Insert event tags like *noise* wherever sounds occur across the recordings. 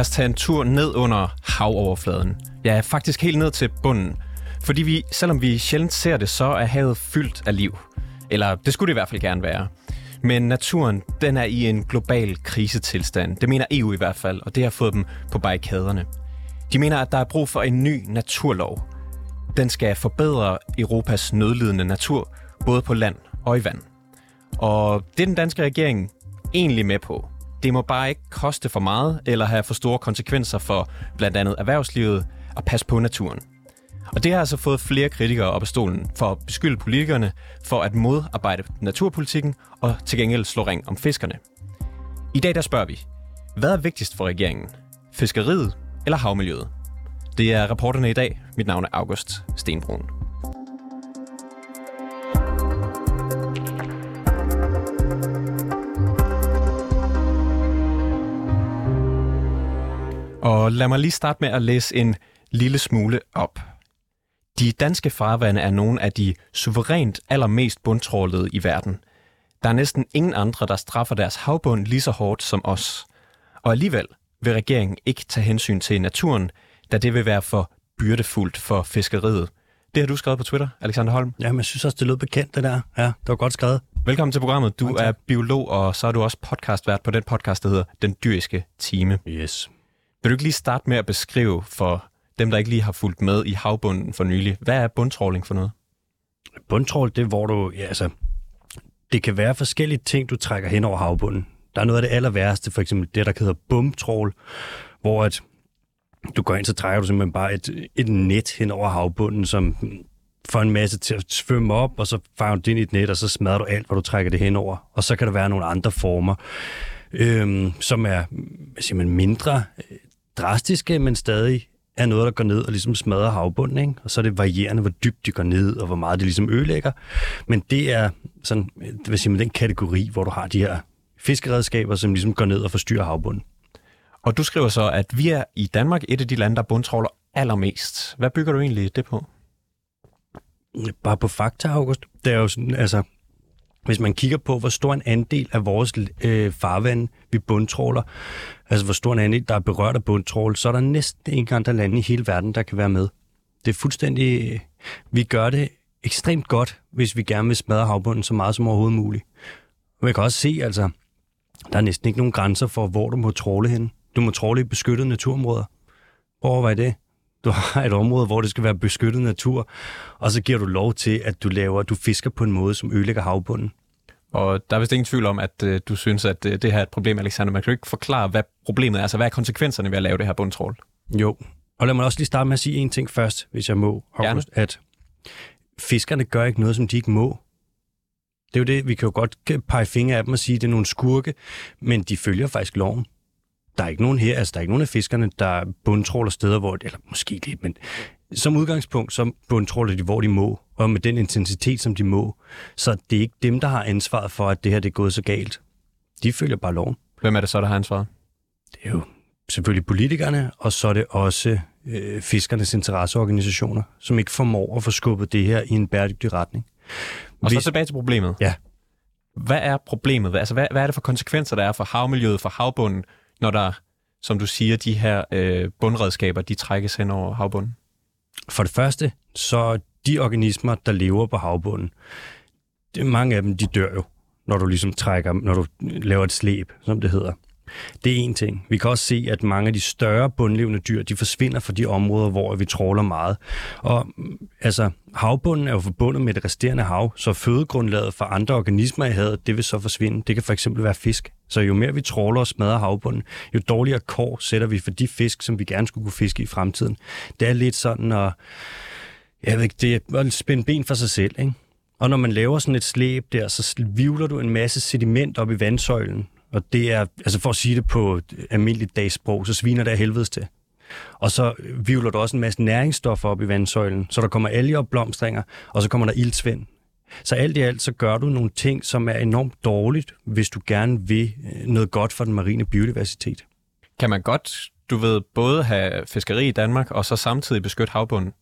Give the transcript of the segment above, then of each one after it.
Lad os tage en tur ned under havoverfladen. Ja, faktisk helt ned til bunden. Fordi vi, selvom vi sjældent ser det, så er havet fyldt af liv. Eller det skulle det i hvert fald gerne være. Men naturen, den er i en global krisetilstand. Det mener EU i hvert fald, og det har fået dem på barrikaderne. De mener, at der er brug for en ny naturlov. Den skal forbedre Europas nødlidende natur, både på land og i vand. Og det er den danske regering egentlig med på. Det må bare ikke koste for meget eller have for store konsekvenser for blandt andet erhvervslivet og passe på naturen. Og det har altså fået flere kritikere op af stolen for at beskylde politikerne for at modarbejde naturpolitikken og til gengæld slå ring om fiskerne. I dag der spørger vi, hvad er vigtigst for regeringen? Fiskeriet eller havmiljøet? Det er reporterne i dag. Mit navn er August Stenbrun. Og lad mig lige starte med at læse en lille smule op. De danske farvande er nogle af de suverænt allermest bundtrålede i verden. Der er næsten ingen andre, der straffer deres havbund lige så hårdt som os. Og alligevel vil regeringen ikke tage hensyn til naturen, da det vil være for byrdefuldt for fiskeriet. Det har du skrevet på Twitter, Alexander Holm. Ja, men jeg synes også, det lød bekendt, det der. Ja, det var godt skrevet. Velkommen til programmet. Du er biolog, og så er du også podcastvært på den podcast, der hedder Den Dyriske Time. Yes. Vil du ikke lige starte med at beskrive for dem, der ikke lige har fulgt med i havbunden for nylig, hvad er bundtråling for noget? Bundtrål, det er, hvor du... Ja, altså, det kan være forskellige ting, du trækker hen over havbunden. Der er noget af det aller værste, for eksempel det, der hedder bumtrål, hvor at du går ind, så trækker du simpelthen bare et, et net hen over havbunden, som får en masse til at svømme op, og så fanger du det ind i et net, og så smadrer du alt, hvor du trækker det hen over. Og så kan der være nogle andre former, øhm, som er simpelthen mindre drastiske, men stadig er noget, der går ned og ligesom smadrer havbunden. Ikke? Og så er det varierende, hvor dybt de går ned, og hvor meget det ligesom ødelægger. Men det er sådan, det vil sige, den kategori, hvor du har de her fiskeredskaber, som ligesom går ned og forstyrrer havbunden. Og du skriver så, at vi er i Danmark et af de lande, der bundtråler allermest. Hvad bygger du egentlig det på? Bare på fakta, August. Det er jo sådan, altså, hvis man kigger på, hvor stor en andel af vores øh, farvand vi bundtråler, altså hvor stor en andel, der er berørt af bundtrål, så er der næsten ingen andre lande i hele verden, der kan være med. Det er fuldstændig... Øh, vi gør det ekstremt godt, hvis vi gerne vil smadre havbunden så meget som overhovedet muligt. Og man kan også se, altså, der er næsten ikke nogen grænser for, hvor du må tråle hen. Du må tråle i beskyttede naturområder. Hvor er det? Du har et område, hvor det skal være beskyttet natur, og så giver du lov til, at du laver, du fisker på en måde, som ødelægger havbunden. Og der er vist ingen tvivl om, at øh, du synes, at øh, det her er et problem, Alexander. Man kan jo ikke forklare, hvad problemet er. Altså, hvad er konsekvenserne ved at lave det her bundtrål? Jo, og lad mig også lige starte med at sige en ting først, hvis jeg må, August, at fiskerne gør ikke noget, som de ikke må. Det er jo det, vi kan jo godt pege fingre af dem og sige, at det er nogle skurke, men de følger faktisk loven. Der er ikke nogen her, altså der er ikke nogen af fiskerne, der bundtråler steder, hvor, eller måske lidt, men som udgangspunkt, så bundtråler de, hvor de må, og med den intensitet, som de må. Så det er ikke dem, der har ansvaret for, at det her det er gået så galt. De følger bare loven. Hvem er det så, der har ansvaret? Det er jo selvfølgelig politikerne, og så er det også øh, fiskernes interesseorganisationer, som ikke formår at få skubbet det her i en bæredygtig retning. Og så tilbage til problemet. Ja. Hvad er problemet? Altså, hvad, hvad er det for konsekvenser, der er for havmiljøet, for havbunden, når der, som du siger, de her øh, bundredskaber, de trækkes hen over havbunden? For det første, så de organismer, der lever på havbunden, det, mange af dem, de dør jo, når du ligesom trækker, når du laver et slæb, som det hedder. Det er en ting. Vi kan også se, at mange af de større bundlevende dyr, de forsvinder fra de områder, hvor vi tråler meget. Og mm, altså, havbunden er jo forbundet med det resterende hav, så fødegrundlaget for andre organismer i havet, det vil så forsvinde. Det kan for eksempel være fisk. Så jo mere vi tråler og smadrer havbunden, jo dårligere kår sætter vi for de fisk, som vi gerne skulle kunne fiske i fremtiden. Det er lidt sådan at, jeg ved ikke, det er at spænde ben for sig selv, ikke? Og når man laver sådan et slæb der, så vivler du en masse sediment op i vandsøjlen, og det er, altså for at sige det på almindeligt dagsprog, så sviner det af helvedes til. Og så vivler du også en masse næringsstoffer op i vandsøjlen, så der kommer alger og blomstringer, og så kommer der iltsvind. Så alt i alt, så gør du nogle ting, som er enormt dårligt, hvis du gerne vil øh, noget godt for den marine biodiversitet. Kan man godt, du ved, både have fiskeri i Danmark, og så samtidig beskytte havbunden?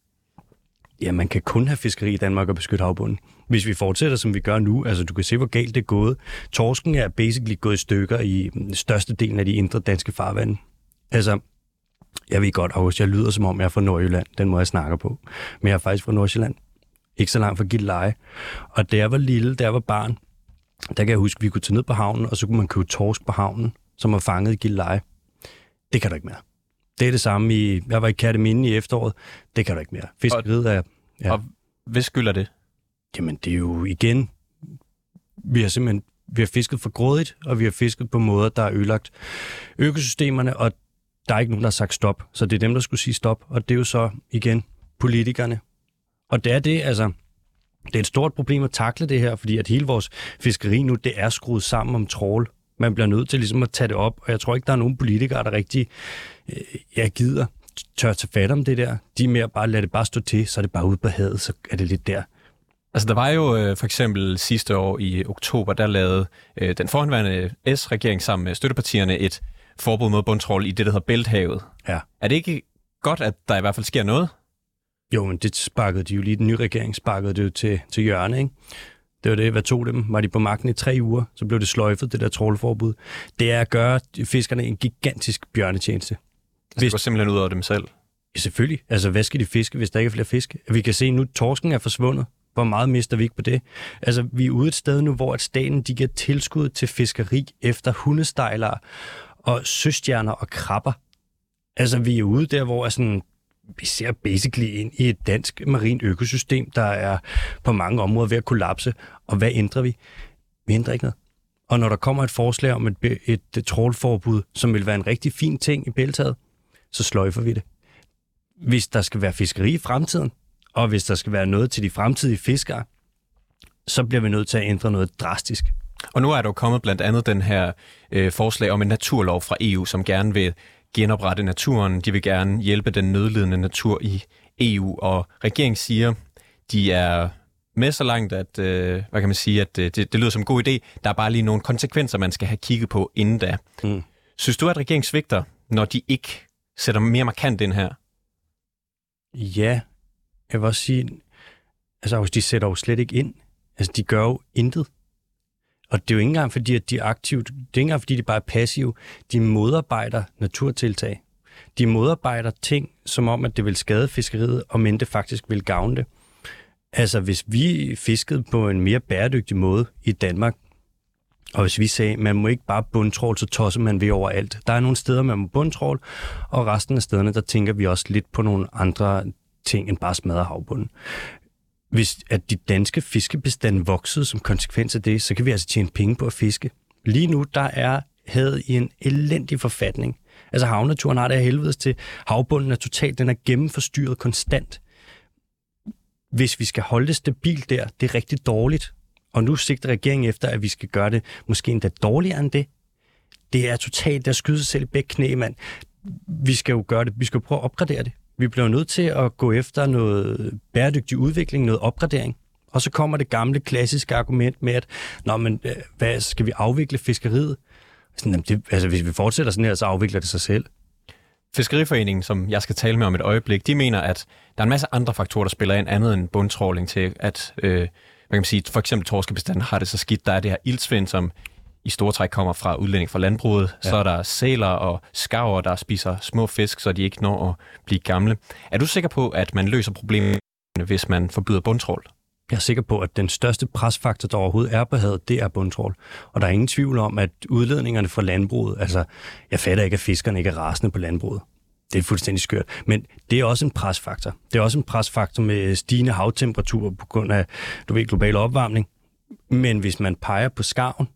Ja, man kan kun have fiskeri i Danmark og beskytte havbunden. Hvis vi fortsætter, som vi gør nu, altså du kan se, hvor galt det er gået. Torsken er basically gået i stykker i mm, største delen af de indre danske farvande. Altså, jeg ved godt, August, jeg lyder som om, jeg er fra Nordjylland. Den må jeg snakke på. Men jeg er faktisk fra Nordsjælland. Ikke så langt fra Gilleleje. Og da jeg var lille, da jeg var barn, der kan jeg huske, at vi kunne tage ned på havnen, og så kunne man købe torsk på havnen, som var fanget i Gilleleje. Det kan du ikke mere. Det er det samme i... Jeg var i Kærteminde i efteråret. Det kan du ikke mere. Fiskeriet er... Ja. Og hvad skylder det? Jamen, det er jo igen... Vi har simpelthen vi har fisket for grådigt, og vi har fisket på måder, der er ødelagt økosystemerne, og der er ikke nogen, der har sagt stop. Så det er dem, der skulle sige stop, og det er jo så igen politikerne. Og det er det, altså, det er et stort problem at takle det her, fordi at hele vores fiskeri nu, det er skruet sammen om trål. Man bliver nødt til ligesom at tage det op, og jeg tror ikke, der er nogen politikere, der rigtig øh, jeg gider tør tage fat om det der. De er mere bare, lad det bare stå til, så er det bare ude på havet, så er det lidt der. Altså, der var jo øh, for eksempel sidste år i oktober, der lavede øh, den forhenværende S-regering sammen med støttepartierne et forbud mod bundtrål i det, der hedder Bælthavet. Ja. Er det ikke godt, at der i hvert fald sker noget? Jo, men det sparkede de jo lige, den nye regering sparkede det jo til, til hjørne, ikke? Det var det, hvad tog dem? Var de på magten i tre uger, så blev det sløjfet, det der trålforbud. Det er at gøre fiskerne en gigantisk bjørnetjeneste. Altså, det går simpelthen ud over dem selv? Ja, selvfølgelig. Altså, hvad skal de fiske, hvis der ikke er flere fisk? Vi kan se nu, at torsken er forsvundet. Hvor meget mister vi ikke på det? Altså, vi er ude et sted nu, hvor at staten de giver tilskud til fiskeri efter hundestejlere og søstjerner og krabber. Altså, vi er ude der, hvor sådan, vi ser basically ind i et dansk marint økosystem, der er på mange områder ved at kollapse. Og hvad ændrer vi? Vi ændrer ikke noget. Og når der kommer et forslag om et, et, et trålforbud, som vil være en rigtig fin ting i bæltaget, så sløjfer vi det. Hvis der skal være fiskeri i fremtiden, og hvis der skal være noget til de fremtidige fiskere, så bliver vi nødt til at ændre noget drastisk. Og nu er der jo kommet blandt andet den her øh, forslag om en naturlov fra EU, som gerne vil genoprette naturen. De vil gerne hjælpe den nødlidende natur i EU, og regeringen siger, de er med så langt, at øh, hvad kan man sige, at øh, det, det lyder som en god idé. Der er bare lige nogle konsekvenser, man skal have kigget på inden da. Mm. Synes du, at regeringen svigter, når de ikke sætter mere markant ind her? Ja, jeg vil også sige, altså hvis de sætter jo slet ikke ind. Altså de gør jo intet. Og det er jo ikke engang fordi, at de er aktivt, det er ikke engang fordi, de bare er passive. De modarbejder naturtiltag. De modarbejder ting, som om, at det vil skade fiskeriet, og men det faktisk vil gavne det. Altså, hvis vi fiskede på en mere bæredygtig måde i Danmark, og hvis vi sagde, man må ikke bare bundtrål, så tosser man ved overalt. Der er nogle steder, man må bundtrål, og resten af stederne, der tænker vi også lidt på nogle andre ting end bare smadre havbunden. Hvis at de danske fiskebestand voksede som konsekvens af det, så kan vi altså tjene penge på at fiske. Lige nu, der er havet i en elendig forfatning. Altså havnaturen har det helvedes til. Havbunden er totalt, den er gennemforstyrret konstant. Hvis vi skal holde det stabilt der, det er rigtig dårligt. Og nu sigter regeringen efter, at vi skal gøre det måske endda dårligere end det. Det er totalt, at skyde sig selv i begge knæ, mand. Vi skal jo gøre det, vi skal prøve at opgradere det. Vi bliver nødt til at gå efter noget bæredygtig udvikling, noget opgradering. Og så kommer det gamle klassiske argument med, at Nå, men, øh, hvad, skal vi afvikle fiskeriet? Sådan, jamen, det, altså, hvis vi fortsætter sådan her, så afvikler det sig selv. Fiskeriforeningen, som jeg skal tale med om et øjeblik, de mener, at der er en masse andre faktorer, der spiller ind andet end bundtråling til, at øh, kan man sige, for eksempel torskebestanden har det så skidt. Der er det her ildsvind, som i store træk kommer fra udlænding fra landbruget. Ja. Så er der sæler og skarver, der spiser små fisk, så de ikke når at blive gamle. Er du sikker på, at man løser problemet, hvis man forbyder bundtrål? Jeg er sikker på, at den største presfaktor, der overhovedet er på havet, det er bundtrål. Og der er ingen tvivl om, at udledningerne fra landbruget, altså jeg fatter ikke, at fiskerne ikke er rasende på landbruget. Det er fuldstændig skørt. Men det er også en presfaktor. Det er også en presfaktor med stigende havtemperatur på grund af, du ved, global opvarmning. Men hvis man peger på skarven,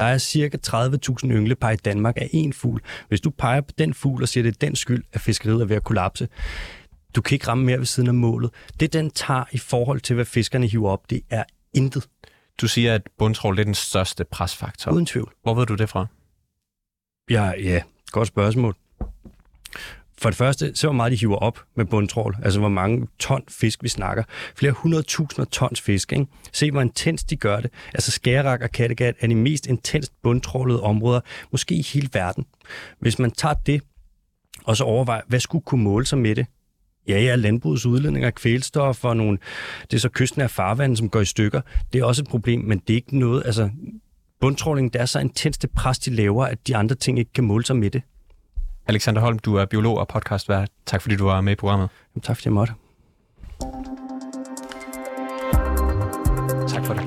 der er cirka 30.000 ynglepar i Danmark af en fugl. Hvis du peger på den fugl og siger, at det er den skyld, at fiskeriet er ved at kollapse, du kan ikke ramme mere ved siden af målet. Det, den tager i forhold til, hvad fiskerne hiver op, det er intet. Du siger, at bundtrål er den største presfaktor. Uden tvivl. Hvor ved du det fra? Ja, ja, godt spørgsmål. For det første, så hvor meget de hiver op med bundtrål. Altså, hvor mange ton fisk vi snakker. Flere hundredtusinder tons fisk, ikke? Se, hvor intens de gør det. Altså, Skærak og Kattegat er de mest intenst bundtrålede områder, måske i hele verden. Hvis man tager det, og så overvejer, hvad skulle kunne måle sig med det? Ja, ja, landbrugets udledning af kvælstof og nogle, det er så kysten af farvandet, som går i stykker. Det er også et problem, men det er ikke noget, altså bundtråling, det er så intenst det pres, de laver, at de andre ting ikke kan måle sig med det. Alexander Holm, du er biolog og podcastvært. Tak fordi du var med i programmet. Jamen, tak fordi jeg måtte. Tak for det.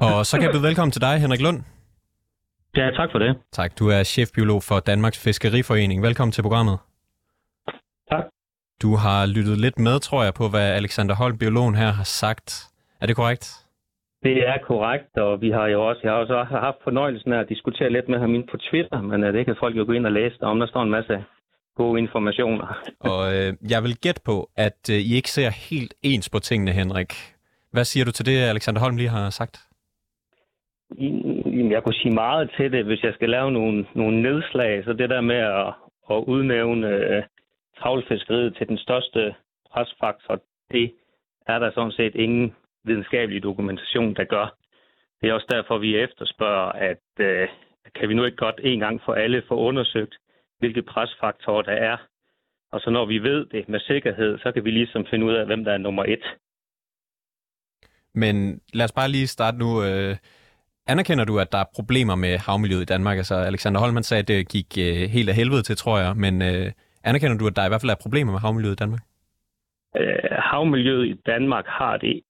Og så kan jeg byde velkommen til dig, Henrik Lund. Ja, tak for det. Tak. Du er chefbiolog for Danmarks Fiskeriforening. Velkommen til programmet. Tak. Du har lyttet lidt med, tror jeg, på, hvad Alexander Holm, biologen her, har sagt. Er det korrekt? Det er korrekt, og vi har jo også, jeg har også haft fornøjelsen af at diskutere lidt med ham ind på Twitter, men uh, det kan folk jo gå ind og læse om. Der står en masse gode informationer. *laughs* Og øh, jeg vil gætte på, at øh, I ikke ser helt ens på tingene, Henrik. Hvad siger du til det, Alexander Holm lige har sagt? Jeg kunne sige meget til det, hvis jeg skal lave nogle, nogle nedslag. Så det der med at, at udnævne uh, travlfiskeriet til den største presfaktor, det er der sådan set ingen videnskabelig dokumentation, der gør. Det er også derfor, vi efterspørger, at uh, kan vi nu ikke godt en gang for alle få undersøgt, hvilke presfaktorer der er. Og så når vi ved det med sikkerhed, så kan vi ligesom finde ud af, hvem der er nummer et. Men lad os bare lige starte nu. Øh, anerkender du, at der er problemer med havmiljøet i Danmark? Altså Alexander Holman sagde, at det gik øh, helt af helvede til, tror jeg. Men øh, anerkender du, at der i hvert fald er problemer med havmiljøet i Danmark? Øh, havmiljøet i Danmark har det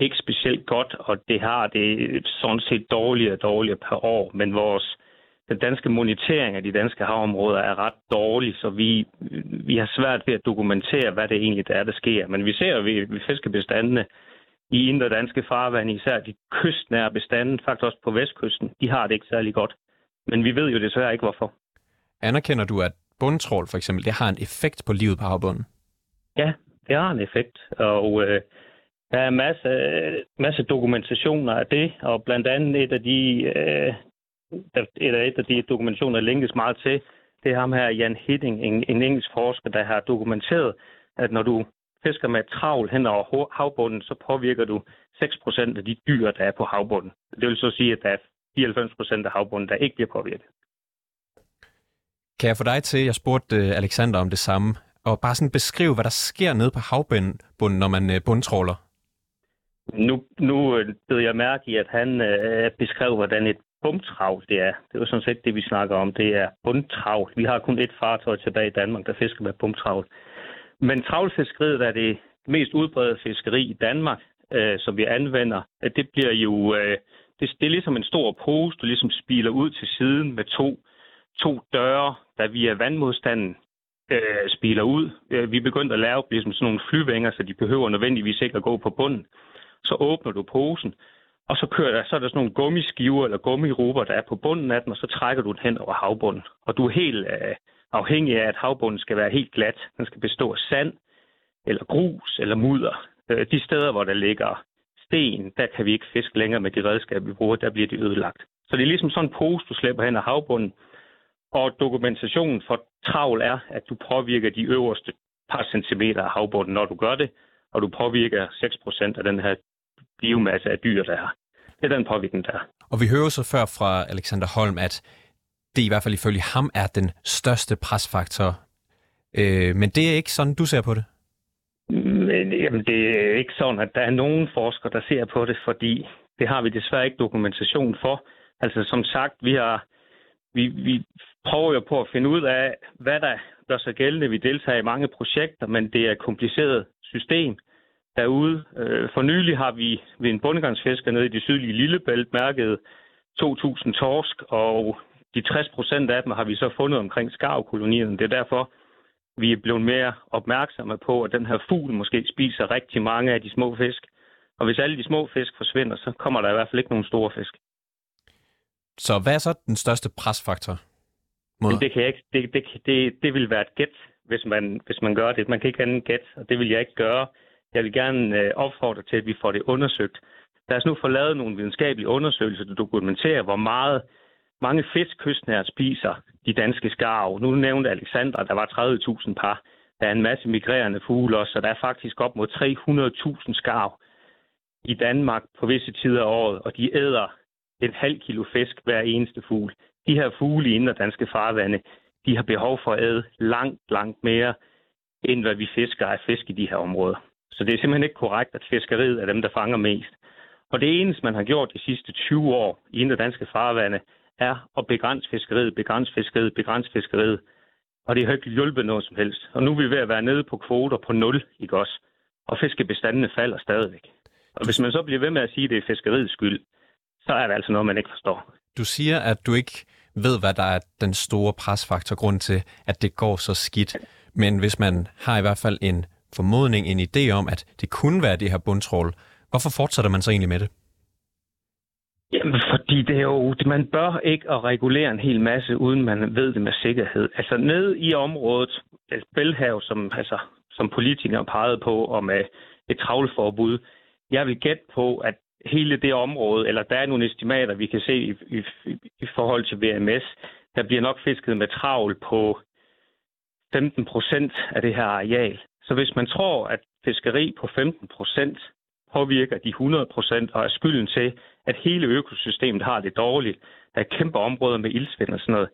ikke specielt godt, og det har det sådan set dårligere og dårligere per år. Men vores den danske monitering af de danske havområder er ret dårlig, så vi, vi har svært ved at dokumentere, hvad det egentlig er, der sker. Men vi ser ved, ved fiskebestandene i indre danske farvand, især de kystnære bestande, faktisk også på vestkysten, de har det ikke særlig godt. Men vi ved jo desværre ikke, hvorfor. Anerkender du, at bundtrål for eksempel, det har en effekt på livet på havbunden? Ja, det har en effekt, og øh, der er masse, masse dokumentationer af det, og blandt andet et af de øh, et af, et af de dokumentationer, der linkes meget til, det er ham her, Jan Hitting, en, en engelsk forsker, der har dokumenteret, at når du fisker med et travl hen over havbunden, så påvirker du 6% af de dyr, der er på havbunden. Det vil så sige, at der er 94% af havbunden, der ikke bliver påvirket. Kan jeg få dig til, jeg spurgte øh, Alexander om det samme, og bare sådan beskrive, hvad der sker nede på havbunden, når man øh, bundtråler? Nu, nu øh, blev jeg mærke i, at han øh, beskrev, hvordan et bundtravl det er. Det er jo sådan set det, vi snakker om. Det er bundtravl. Vi har kun et fartøj tilbage i Danmark, der fisker med bundtravl. Men travlfiskeriet er det mest udbredte fiskeri i Danmark, øh, som vi anvender. Øh, det bliver jo... Øh, det, det er ligesom en stor pose, du ligesom spiler ud til siden med to, to døre, der via vandmodstanden øh, spiler ud. Øh, vi er begyndt at lave ligesom sådan nogle flyvinger, så de behøver nødvendigvis ikke at gå på bunden. Så åbner du posen, og så kører der, så er der sådan nogle gummiskiver eller gummiruber, der er på bunden af den, og så trækker du den hen over havbunden. Og du er helt øh, afhængig af, at havbunden skal være helt glat. Den skal bestå af sand, eller grus, eller mudder. Øh, de steder, hvor der ligger sten, der kan vi ikke fiske længere med de redskaber, vi bruger, der bliver de ødelagt. Så det er ligesom sådan en pose, du slæber hen af havbunden. Og dokumentationen for travl er, at du påvirker de øverste par centimeter af havbunden, når du gør det, og du påvirker 6% af den her biomasse af dyr, der er. Det er den påvirkning, der er. Og vi hører så før fra Alexander Holm, at det i hvert fald ifølge ham er den største presfaktor. Øh, men det er ikke sådan, du ser på det? Men, jamen, det er ikke sådan, at der er nogen forskere, der ser på det, fordi det har vi desværre ikke dokumentation for. Altså som sagt, vi har vi, vi prøver jo på at finde ud af, hvad der gør sig gældende. Vi deltager i mange projekter, men det er et kompliceret system derude. Øh, for nylig har vi ved en bundgangsfisker nede i det sydlige Lillebælt mærket 2.000 torsk, og de 60 procent af dem har vi så fundet omkring skarvkolonierne. Det er derfor, vi er blevet mere opmærksomme på, at den her fugl måske spiser rigtig mange af de små fisk. Og hvis alle de små fisk forsvinder, så kommer der i hvert fald ikke nogen store fisk. Så hvad er så den største presfaktor? Mod? Det, kan jeg ikke, det, det, det, det vil være et gæt, hvis man, hvis man gør det. Man kan ikke andet gæt, og det vil jeg ikke gøre. Jeg vil gerne øh, opfordre til, at vi får det undersøgt. Der er nu få lavet nogle videnskabelige undersøgelser, der dokumenterer, hvor meget mange fisk kystnært spiser de danske skarv. Nu nævnte Alexandra, der var 30.000 par. Der er en masse migrerende fugle også, så der er faktisk op mod 300.000 skarv i Danmark på visse tider af året, og de æder en halv kilo fisk hver eneste fugl. De her fugle i indre danske farvande, de har behov for at æde langt, langt mere, end hvad vi fisker af fisk i de her områder. Så det er simpelthen ikke korrekt, at fiskeriet er dem, der fanger mest. Og det eneste, man har gjort de sidste 20 år i indre danske farvande, er at begrænse fiskeriet, begrænse fiskeriet, begrænse fiskeriet. Og det har ikke hjulpet noget som helst. Og nu er vi ved at være nede på kvoter på 0, ikke også? Og fiskebestandene falder stadigvæk. Og hvis man så bliver ved med at sige, at det er fiskeriets skyld, så er det altså noget, man ikke forstår. Du siger, at du ikke ved, hvad der er den store presfaktor, grund til, at det går så skidt. Men hvis man har i hvert fald en formodning, en idé om, at det kunne være det her bundtrål, hvorfor fortsætter man så egentlig med det? Jamen, fordi det er jo, man bør ikke at regulere en hel masse, uden man ved det med sikkerhed. Altså ned i området, altså Bælhav, som, altså, som politikere pegede på, og med et travlforbud, jeg vil gætte på, at hele det område, eller der er nogle estimater, vi kan se i, i, i forhold til VMS, der bliver nok fisket med travl på 15 procent af det her areal. Så hvis man tror, at fiskeri på 15 procent påvirker de 100 procent og er skylden til, at hele økosystemet har det dårligt, der er kæmpe områder med ildsvind og sådan noget,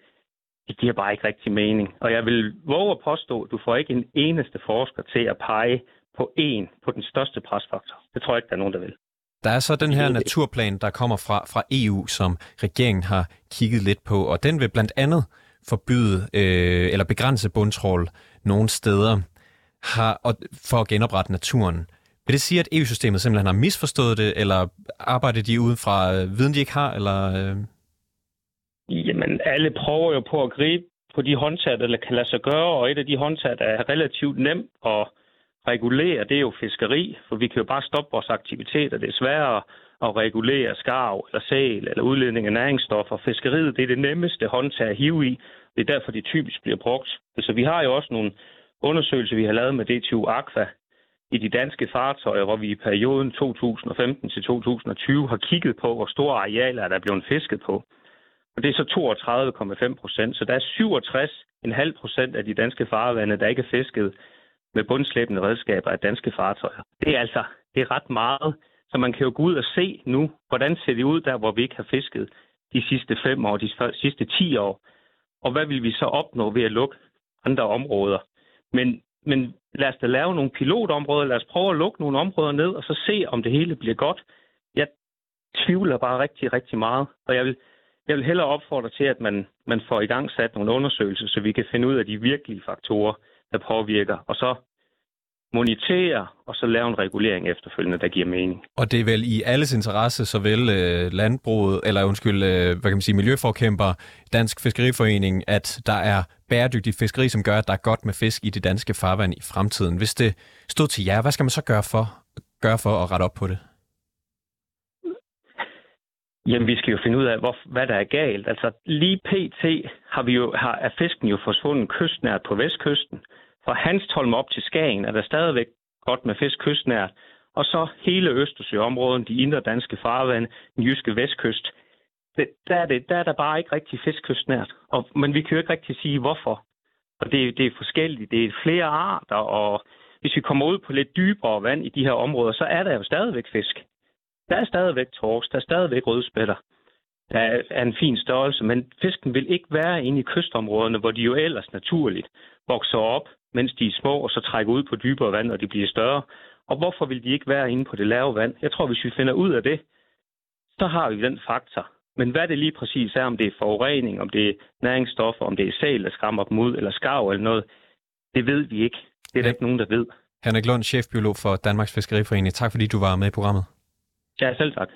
det giver bare ikke rigtig mening. Og jeg vil våge at påstå, at du får ikke en eneste forsker til at pege på en, på den største presfaktor. Det tror jeg ikke, der er nogen, der vil. Der er så den her naturplan, der kommer fra, fra EU, som regeringen har kigget lidt på, og den vil blandt andet forbyde øh, eller begrænse bundtrål nogle steder har, og, for at genoprette naturen. Vil det sige, at EU-systemet simpelthen har misforstået det, eller arbejder de uden fra øh, viden, de ikke har? Eller, øh... Jamen, alle prøver jo på at gribe på de håndtag, der kan lade sig gøre, og et af de håndtag, der er relativt nemt at regulere, det er jo fiskeri, for vi kan jo bare stoppe vores aktiviteter. Det er sværere at regulere skarv eller sæl eller udledning af næringsstoffer. Fiskeriet det er det nemmeste håndtag at hive i. Det er derfor, de typisk bliver brugt. Så vi har jo også nogle undersøgelser, vi har lavet med DTU Aqua i de danske fartøjer, hvor vi i perioden 2015 til 2020 har kigget på, hvor store arealer der er blevet fisket på. Og det er så 32,5 procent. Så der er 67,5 procent af de danske farvande, der ikke er fisket med bundslæbende redskaber af danske fartøjer. Det er altså det er ret meget, så man kan jo gå ud og se nu, hvordan ser det ud der, hvor vi ikke har fisket de sidste fem år, de sidste ti år. Og hvad vil vi så opnå ved at lukke andre områder? Men, men lad os da lave nogle pilotområder, lad os prøve at lukke nogle områder ned, og så se, om det hele bliver godt. Jeg tvivler bare rigtig, rigtig meget, og jeg vil, jeg vil hellere opfordre til, at man, man får i gang sat nogle undersøgelser, så vi kan finde ud af de virkelige faktorer, der påvirker, og så monitere og så lave en regulering efterfølgende, der giver mening. Og det er vel i alles interesse, såvel øh, landbruget, eller undskyld, øh, hvad kan man sige, miljøforkæmper, Dansk Fiskeriforening, at der er bæredygtig fiskeri, som gør, at der er godt med fisk i det danske farvand i fremtiden. Hvis det stod til jer, hvad skal man så gøre for, gøre for at rette op på det? Jamen, vi skal jo finde ud af, hvor, hvad der er galt. Altså, lige pt. har vi jo, har, er fisken jo forsvundet kystnært på vestkysten. Fra Hanstholm op til Skagen er der stadigvæk godt med fisk kystnært. Og så hele Østersøområden, de indre danske farvande, den jyske vestkyst. Det, der, er det, der er der bare ikke rigtig fisk kystnært. Og, men vi kan jo ikke rigtig sige, hvorfor. Og det, det er forskelligt. Det er flere arter, og hvis vi kommer ud på lidt dybere vand i de her områder, så er der jo stadigvæk fisk. Der er stadigvæk torsk, der er stadigvæk rødspætter. Der er en fin størrelse, men fisken vil ikke være inde i kystområderne, hvor de jo ellers naturligt vokser op, mens de er små, og så trækker ud på dybere vand, og de bliver større. Og hvorfor vil de ikke være inde på det lave vand? Jeg tror, hvis vi finder ud af det, så har vi den faktor. Men hvad det lige præcis er, om det er forurening, om det er næringsstoffer, om det er sæl, der skræmmer dem ud, eller skarv eller noget, det ved vi ikke. Det er der ja. ikke nogen, der ved. Henrik Lund, chefbiolog for Danmarks Fiskeriforening. Tak fordi du var med i programmet. Ja, selv tak.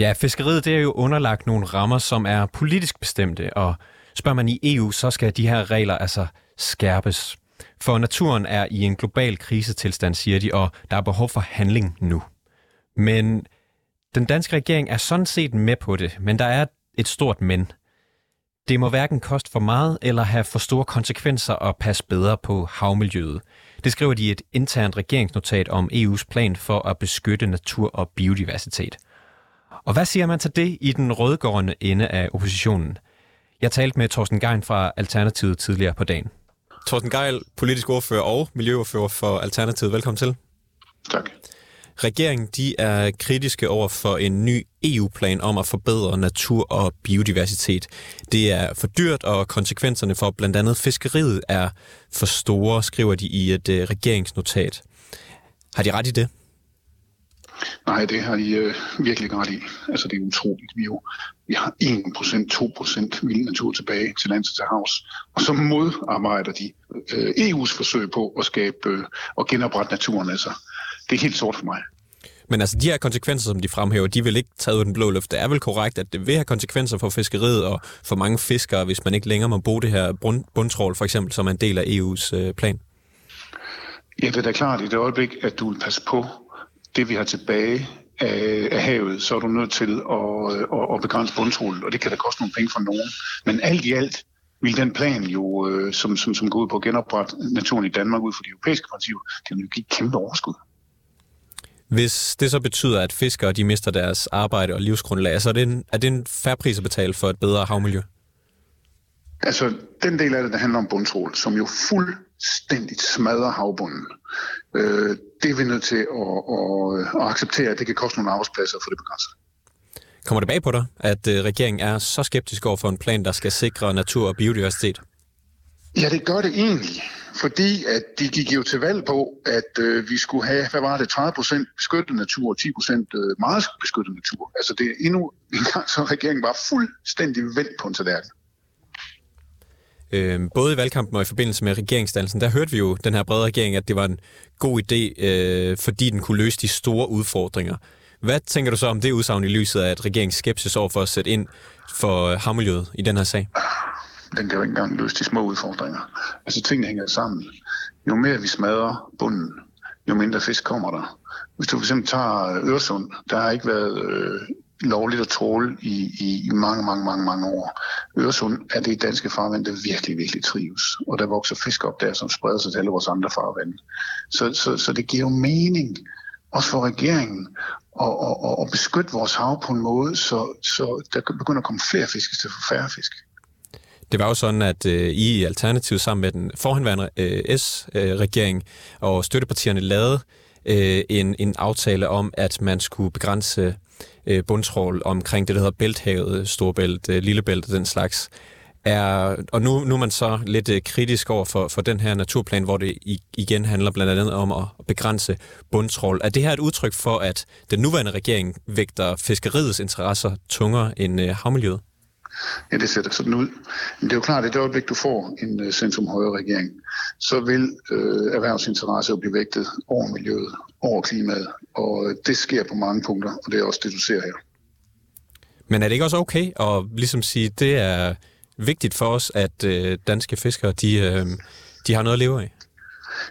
Ja, fiskeriet det er jo underlagt nogle rammer, som er politisk bestemte, og spørger man i EU, så skal de her regler altså skærpes. For naturen er i en global krisetilstand, siger de, og der er behov for handling nu. Men den danske regering er sådan set med på det, men der er et stort men. Det må hverken koste for meget eller have for store konsekvenser og passe bedre på havmiljøet. Det skriver de i et internt regeringsnotat om EU's plan for at beskytte natur og biodiversitet. Og hvad siger man til det i den rødgårende ende af oppositionen? Jeg talte med Thorsten Gein fra Alternativet tidligere på dagen. Thorsten Geil, politisk ordfører og miljøordfører for Alternativet. Velkommen til. Tak. Regeringen de er kritiske over for en ny EU-plan om at forbedre natur og biodiversitet. Det er for dyrt, og konsekvenserne for blandt andet fiskeriet er for store, skriver de i et uh, regeringsnotat. Har de ret i det? Nej, det har de øh, virkelig ret i. Altså, det er utroligt. Vi, jo, vi har 1%, 2% vild natur tilbage til lands til havs. Og så modarbejder de øh, EU's forsøg på at skabe øh, og genoprette naturen. Altså, det er helt sort for mig. Men altså, de her konsekvenser, som de fremhæver, de vil ikke tage ud den blå luft. Det er vel korrekt, at det vil have konsekvenser for fiskeriet og for mange fiskere, hvis man ikke længere må bruge det her bundtrål, for eksempel, som er en del af EU's øh, plan? Ja, det er da klart i det øjeblik, at du vil passe på det, vi har tilbage af, af havet, så er du nødt til at, at, at begrænse bundtrålet, og det kan da koste nogle penge for nogen. Men alt i alt vil den plan jo, øh, som, som, som går ud på at genoprette naturen i Danmark ud for de europæiske principper, det vil give kæmpe overskud. Hvis det så betyder, at fiskere de mister deres arbejde og livsgrundlag, så er det en, er det en færre pris at betale for et bedre havmiljø? Altså, den del af det, der handler om bundtrål, som jo fuldstændigt smadrer havbunden, øh, det er vi nødt til at, at, at acceptere, at det kan koste nogle arbejdspladser for det begrænset. Kommer det bag på dig, at øh, regeringen er så skeptisk over for en plan, der skal sikre natur og biodiversitet? Ja, det gør det egentlig, fordi at de gik jo til valg på, at øh, vi skulle have, hvad var det, 30 procent beskyttet natur og 10 procent øh, meget beskyttet natur. Altså det er endnu en gang, så regeringen var fuldstændig vendt på en tallerken. Øh, både i valgkampen og i forbindelse med regeringsdannelsen, der hørte vi jo den her brede regering, at det var en god idé, øh, fordi den kunne løse de store udfordringer. Hvad tænker du så om det udsagn i lyset af, at regeringens skepsis over for at sætte ind for øh, havmiljøet i den her sag? Den kan jo ikke engang løse de små udfordringer. Altså tingene hænger sammen. Jo mere vi smadrer bunden, jo mindre fisk kommer der. Hvis du fx tager Øresund, der har ikke været øh, lovligt at tråle i, i, i mange, mange, mange, mange år. Øresund er det danske farvand, der virkelig, virkelig trives. Og der vokser fisk op der, som spreder sig til alle vores andre farvande. Så, så, så det giver jo mening, også for regeringen, at, at, at beskytte vores hav på en måde, så, så der begynder at komme flere fisk til for færre fisk. Det var jo sådan, at øh, I i Alternativ sammen med den forhenværende øh, S-regering øh, og støttepartierne lavede øh, en, en aftale om, at man skulle begrænse øh, bundtrål omkring det, der hedder Bælthavet, Storbælt, øh, Lillebælt og den slags. Er, og nu, nu er man så lidt øh, kritisk over for, for den her naturplan, hvor det i, igen handler blandt andet om at begrænse bundtrål. Er det her et udtryk for, at den nuværende regering vægter fiskeriets interesser tungere end øh, havmiljøet? Ja, det ser sådan ud. Men det er jo klart, at i det øjeblik, du får en uh, centrum-højre regering, så vil uh, erhvervsinteresser blive vægtet over miljøet, over klimaet, og det sker på mange punkter, og det er også det, du ser her. Men er det ikke også okay at ligesom sige, at det er vigtigt for os, at uh, danske fiskere de, uh, de har noget at leve af?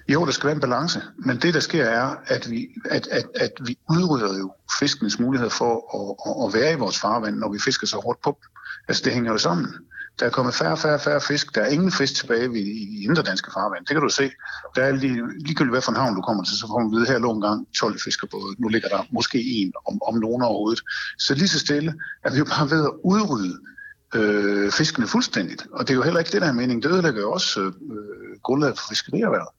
Jo, der skal være en balance, men det der sker er, at vi, at, at, at vi udrydder jo fiskenes mulighed for at, at, at være i vores farvand, når vi fisker så hårdt på dem. Altså, det hænger jo sammen. Der er kommet færre og færre, færre fisk. Der er ingen fisk tilbage i, i indre danske farvand. Det kan du se. Der er lige, ligegyldigt hvad for en havn du kommer til, så får man vide, her lå en gang 12 fiskerbåde. Nu ligger der måske en om, om nogen overhovedet. Så lige så stille er vi jo bare ved at udrydde øh, fiskene fuldstændigt. Og det er jo heller ikke det, der er meningen. Det ødelægger jo også øh, øh grundlaget for fiskerierhvervet.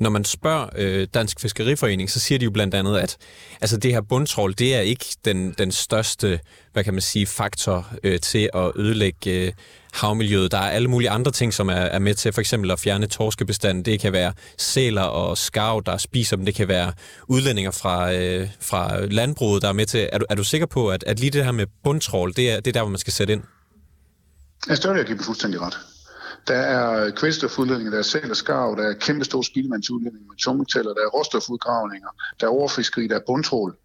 Når man spørger øh, Dansk Fiskeriforening, så siger de jo blandt andet, at altså, det her bundtrål, det er ikke den, den største, hvad kan man sige, faktor øh, til at ødelægge øh, havmiljøet. Der er alle mulige andre ting, som er, er med til for eksempel at fjerne torskebestanden. Det kan være sæler og skarv, der spiser dem. Det kan være udlændinger fra, øh, fra landbruget, der er med til. Er du, er du sikker på, at, at lige det her med bundtrål, det er, det er der, hvor man skal sætte ind? Jeg større, jeg giver fuldstændig ret. Der er kvælstofudledninger, der er sæl og skarv, der er kæmpe store spildemandsudledninger med tungmetaller, der er råstofudgravninger, der er overfiskeri, der er bundtrål.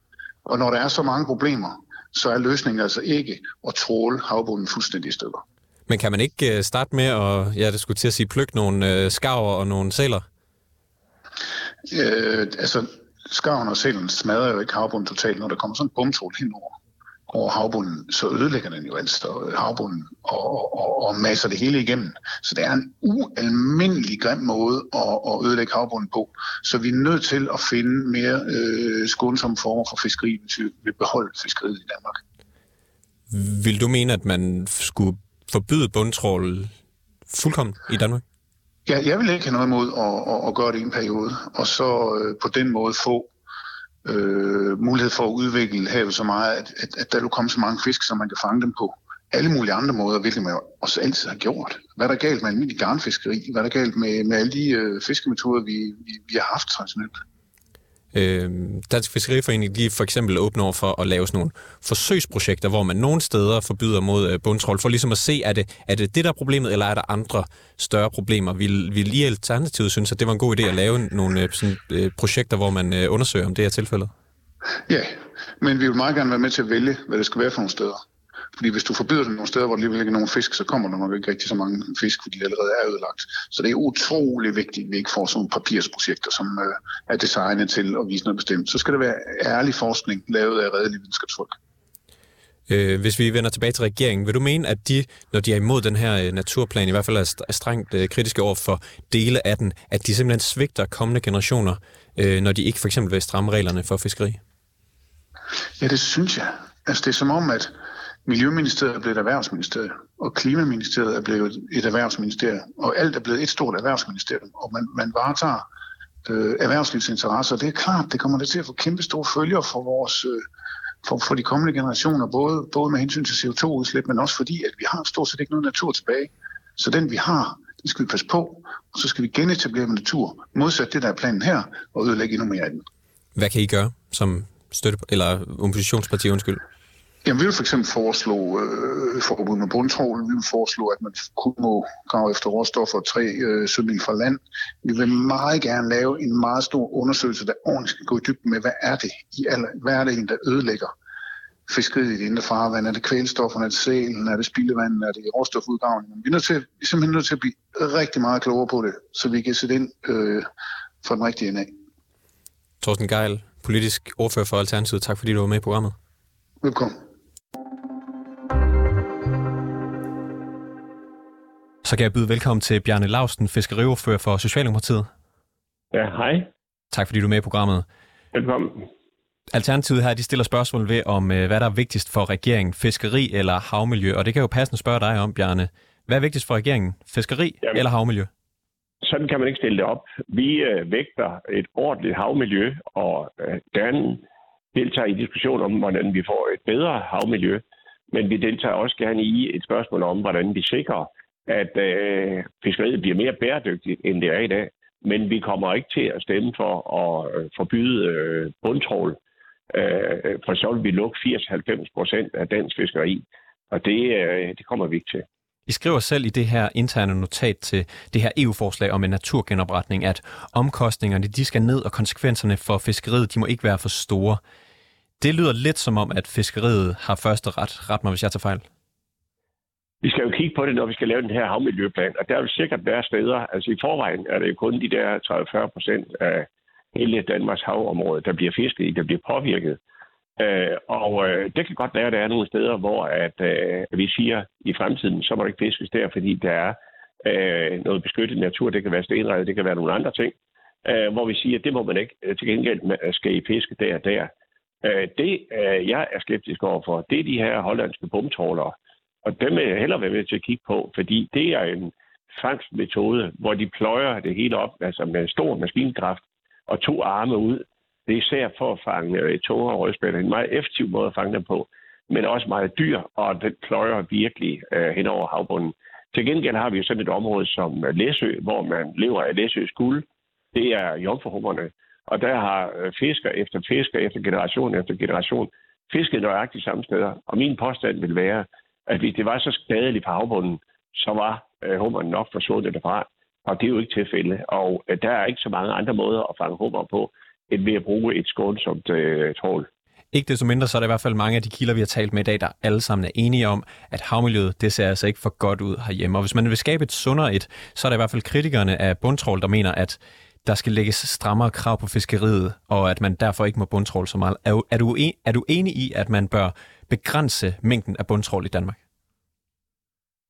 Og når der er så mange problemer, så er løsningen altså ikke at tråle havbunden fuldstændig i stykker. Men kan man ikke øh, starte med at, ja, det skulle til at sige, plukke nogle øh, skarver og nogle sæler? Øh, altså, skarven og sælen smadrer jo ikke havbunden totalt, når der kommer sådan en bumtrål henover over havbunden, så ødelægger den jo altså havbunden og, og, og masser det hele igennem. Så det er en ualmindelig grim måde at, at ødelægge havbunden på. Så vi er nødt til at finde mere øh, skånsomme former for fiskeri, hvis vi vil beholde fiskeriet i Danmark. Vil du mene, at man skulle forbyde bundtrål fuldkommen i Danmark? Ja, jeg vil ikke have noget imod at, at, at gøre det i en periode, og så øh, på den måde få øh, mulighed for at udvikle havet så meget, at, at, at der vil komme så mange fisk, som man kan fange dem på alle mulige andre måder, hvilket man også altid har gjort. Hvad er der galt med almindelig garnfiskeri? Hvad er der galt med, med alle de øh, fiskemetoder, vi, vi, vi har haft traditionelt? Øh, Dansk Fiskeriforening de er for eksempel åbne over for at lave sådan nogle forsøgsprojekter, hvor man nogle steder forbyder mod øh, bundtrål, for ligesom at se, er det, er det det, der er problemet, eller er der andre større problemer? Vi vil lige alternativet synes, at det var en god idé at lave nogle øh, sådan, øh, projekter, hvor man øh, undersøger, om det er tilfældet? Ja, men vi vil meget gerne være med til at vælge, hvad det skal være for nogle steder. Fordi hvis du forbyder det nogle steder, hvor der alligevel ikke er nogen fisk, så kommer der nok ikke rigtig så mange fisk, fordi de allerede er ødelagt. Så det er utrolig vigtigt, at vi ikke får sådan nogle papirsprojekter, som øh, er designet til at vise noget bestemt. Så skal det være ærlig forskning, lavet af redelige videnskabsfolk. Øh, hvis vi vender tilbage til regeringen, vil du mene, at de, når de er imod den her øh, naturplan, i hvert fald er, er strengt øh, kritiske over for dele af den, at de simpelthen svigter kommende generationer, øh, når de ikke for eksempel vil stramme reglerne for fiskeri? Ja, det synes jeg. Altså det er som om, at Miljøministeriet er blevet et erhvervsministerium, og Klimaministeriet er blevet et erhvervsministerium, og alt er blevet et stort erhvervsministerium, og man, man varetager øh, erhvervslivsinteresser. Det er klart, det kommer til at få kæmpe store følger for vores øh, for, for de kommende generationer, både, både med hensyn til CO2-udslip, men også fordi, at vi har stort set ikke noget natur tilbage. Så den vi har, den skal vi passe på, og så skal vi genetablere med natur, modsat det, der er planen her, og ødelægge endnu mere af den. Hvad kan I gøre som støtte, eller oppositionsparti, undskyld? Jamen, vi vil for eksempel foreslå øh, forbud med bundtrål. Vi vil foreslå, at man kun må grave efter råstoffer og tre øh, sømil fra land. Vi vil meget gerne lave en meget stor undersøgelse, der ordentligt skal gå i dybden med, hvad er det, i alle, hvad er det en, der ødelægger fiskeriet i det indre farvand? Er det kvælstofferne, er det sælen, er det spildevand, er det råstofudgravningen? Vi er, nødt til, vi er simpelthen nødt til at blive rigtig meget klogere på det, så vi kan sætte ind øh, for den rigtige ende af. Torsten Geil, politisk ordfører for Alternativet. Tak fordi du var med i programmet. Velkommen. Så kan jeg byde velkommen til Bjarne Lausten, fiskeriordfører for Socialdemokratiet. Ja, hej. Tak fordi du er med i programmet. Velkommen. Alternativet her, de stiller spørgsmål ved, om øh, hvad der er vigtigst for regeringen, fiskeri eller havmiljø. Og det kan jo passende spørge dig om, Bjarne. Hvad er vigtigst for regeringen, fiskeri Jamen, eller havmiljø? Sådan kan man ikke stille det op. Vi øh, vægter et ordentligt havmiljø og øh, gerne deltager i diskussion om, hvordan vi får et bedre havmiljø. Men vi deltager også gerne i et spørgsmål om, hvordan vi sikrer, at øh, fiskeriet bliver mere bæredygtigt, end det er i dag. Men vi kommer ikke til at stemme for at øh, forbyde øh, bundtrål, øh, for så vil vi lukke 80-90 procent af dansk fiskeri, og det, øh, det kommer vi ikke til. I skriver selv i det her interne notat til det her EU-forslag om en naturgenopretning, at omkostningerne de skal ned, og konsekvenserne for fiskeriet de må ikke være for store. Det lyder lidt som om, at fiskeriet har første ret. Ret mig, hvis jeg tager fejl. Vi skal jo kigge på det, når vi skal lave den her havmiljøplan, og der vil sikkert være steder, altså i forvejen er det kun de der 30-40 procent af hele Danmarks havområde, der bliver fisket i, der bliver påvirket. Øh, og øh, det kan godt være, at der er nogle steder, hvor at, øh, vi siger, i fremtiden, så må der ikke fiskes der, fordi der er øh, noget beskyttet natur. Det kan være stenredet, det kan være nogle andre ting, øh, hvor vi siger, at det må man ikke. Øh, til gengæld øh, skal I fiske der og der. Øh, det, øh, jeg er skeptisk overfor, det er de her hollandske bumtrålere. Og dem vil jeg hellere være med til at kigge på, fordi det er en fangstmetode, hvor de pløjer det hele op, altså med stor maskinkraft og to arme ud. Det er især for at fange øh, tungere rødspætter. En meget effektiv måde at fange dem på, men også meget dyr, og den pløjer virkelig øh, hen over havbunden. Til gengæld har vi jo sådan et område som øh, Læsø, hvor man lever af Læsøs guld. Det er jomfruhummerne. Og der har øh, fisker efter fisker efter generation efter generation fisket nøjagtigt samme steder. Og min påstand vil være, at hvis det var så skadeligt på havbunden, så var øh, hummeren nok forsvundet derfra. Og det er jo ikke tilfældet. Og øh, der er ikke så mange andre måder at fange hummer på, end ved at bruge et skånsomt øh, trål. Ikke desto mindre, så er der i hvert fald mange af de kilder, vi har talt med i dag, der alle sammen er enige om, at havmiljøet, det ser altså ikke for godt ud herhjemme. Og hvis man vil skabe et sundere et, så er der i hvert fald kritikerne af bundtrål, der mener, at der skal lægges strammere krav på fiskeriet, og at man derfor ikke må bundtrål så meget. Er, er, du, en, er du enig i, at man bør begrænse mængden af bundtrål i Danmark?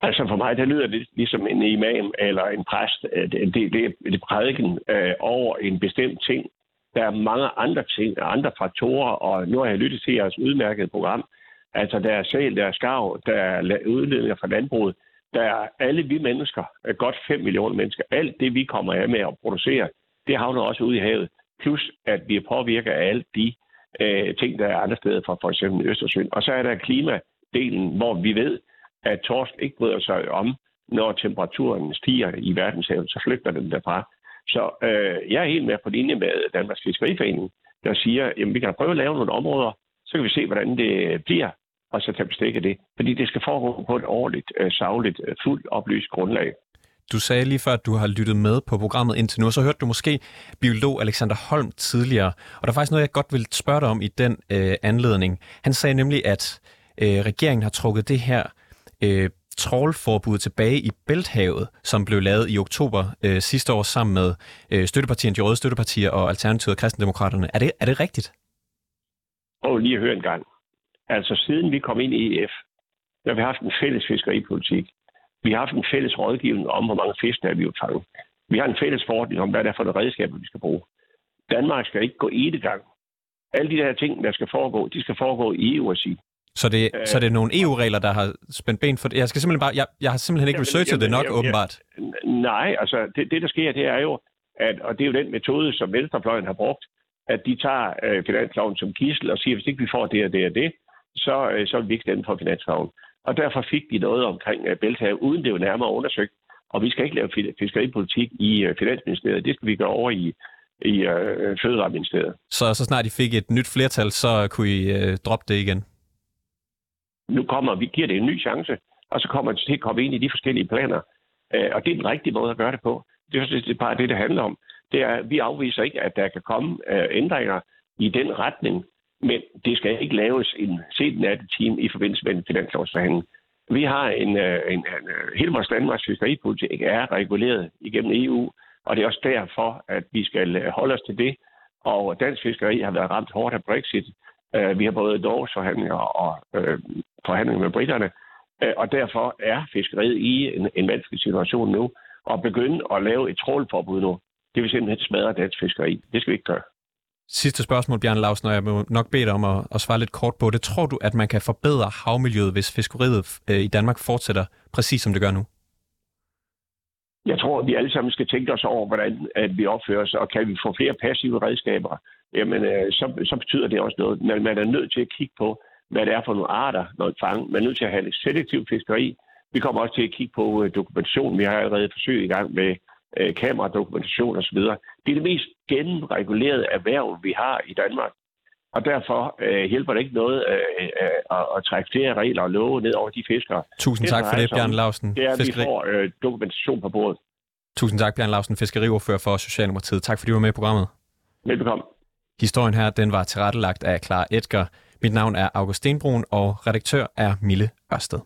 Altså for mig, det lyder lidt ligesom en imam eller en præst. Øh, det, det, det, er prædiken øh, over en bestemt ting. Der er mange andre ting og andre faktorer, og nu har jeg lyttet til jeres udmærkede program. Altså, der er sæl, der er skarv, der er udledninger fra landbruget. Der er alle vi mennesker, godt 5 millioner mennesker. Alt det, vi kommer af med at producere, det havner også ude i havet. Plus, at vi er påvirket af alle de øh, ting, der er andre steder fra for eksempel Østersøen. Og så er der klimadelen, hvor vi ved, at torsk ikke bryder sig om, når temperaturen stiger i verdenshavet, så flygter den derfra. Så øh, jeg er helt med på linje med Danmarks Fiskeriforening. der siger, jamen vi kan prøve at lave nogle områder, så kan vi se, hvordan det bliver, og så tage bestik af det. Fordi det skal foregå på et ordentligt, øh, savligt, øh, fuldt oplyst grundlag. Du sagde lige før, at du har lyttet med på programmet indtil nu, og så hørte du måske biolog Alexander Holm tidligere. Og der er faktisk noget, jeg godt vil spørge dig om i den øh, anledning. Han sagde nemlig, at øh, regeringen har trukket det her øh, trålforbud tilbage i Bælthavet, som blev lavet i oktober øh, sidste år sammen med øh, støttepartierne, de røde støttepartier og Alternativet og Kristendemokraterne. Er det, er det rigtigt? Og lige at høre en gang. Altså siden vi kom ind i EF, der har vi haft en fælles fiskeripolitik. Vi har haft en fælles rådgivning om, hvor mange fisk der er vi jo fange. Vi har en fælles forordning om, hvad det er for det redskaber, vi skal bruge. Danmark skal ikke gå i det gang. Alle de der ting, der skal foregå, de skal foregå i EU-regi. Så det, øh, så det er nogle EU-regler, der har spændt ben for det? Jeg, skal simpelthen bare, jeg, jeg har simpelthen ikke researchet jamen, det nok, jamen, åbenbart. Nej, altså det, det, der sker, det er jo, at, og det er jo den metode, som Venstrefløjen har brugt, at de tager øh, finansloven som gissel og siger, hvis ikke vi får det og det og det, så, øh, så vil vi ikke stemme for finansloven. Og derfor fik de noget omkring øh, Bælthav, uden det var nærmere undersøgt. Og vi skal ikke lave fiskeripolitik i øh, Finansministeriet. Det skal vi gøre over i, i øh, Fødevareministeriet. Så så snart I fik et nyt flertal, så kunne I øh, droppe det igen? Nu kommer vi giver det en ny chance, og så kommer det til at komme ind i de forskellige planer. Øh, og det er den rigtige måde at gøre det på. Det er, det bare det, det handler om. Det er, vi afviser ikke, at der kan komme øh, ændringer i den retning, men det skal ikke laves en set team i forbindelse med en finanslovsforhandling. Vi har en, øh, en, en, øh, hele vores Danmarks fiskeripolitik er reguleret igennem EU, og det er også derfor, at vi skal øh, holde os til det. Og dansk fiskeri har været ramt hårdt af Brexit. Vi har både Norges forhandlinger og øh, forhandlinger med britterne, og derfor er fiskeriet i en, en vanskelig situation nu. Og begynde at lave et trålforbud nu, det vil simpelthen smadre dansk fiskeri. Det skal vi ikke gøre. Sidste spørgsmål, Bjørn Lausen, og jeg må nok bede dig om at, at svare lidt kort på det. Tror du, at man kan forbedre havmiljøet, hvis fiskeriet øh, i Danmark fortsætter præcis som det gør nu? Jeg tror, at vi alle sammen skal tænke os over, hvordan at vi opfører os, og kan vi få flere passive redskaber, jamen, øh, så, så betyder det også noget. Men man er nødt til at kigge på, hvad det er for nogle arter, når man fanger. Man er nødt til at have et selektivt fiskeri. Vi kommer også til at kigge på øh, dokumentation. Vi har allerede forsøg i gang med øh, kameradokumentation osv. Det er det mest gennemregulerede erhverv, vi har i Danmark. Og derfor øh, hjælper det ikke noget øh, øh, at, at trække flere regler og love ned over de fiskere. Tusind tak for det, Bjørn Lausen. Det er, Fiskeri... vi får øh, dokumentation på bordet. Tusind tak, Bjørn Lausen, fiskeriordfører for Socialdemokratiet. Tak fordi du var med i programmet. Velbekomme. Historien her, den var tilrettelagt af Clara Edgar. Mit navn er August Stenbrun, og redaktør er Mille Ørsted.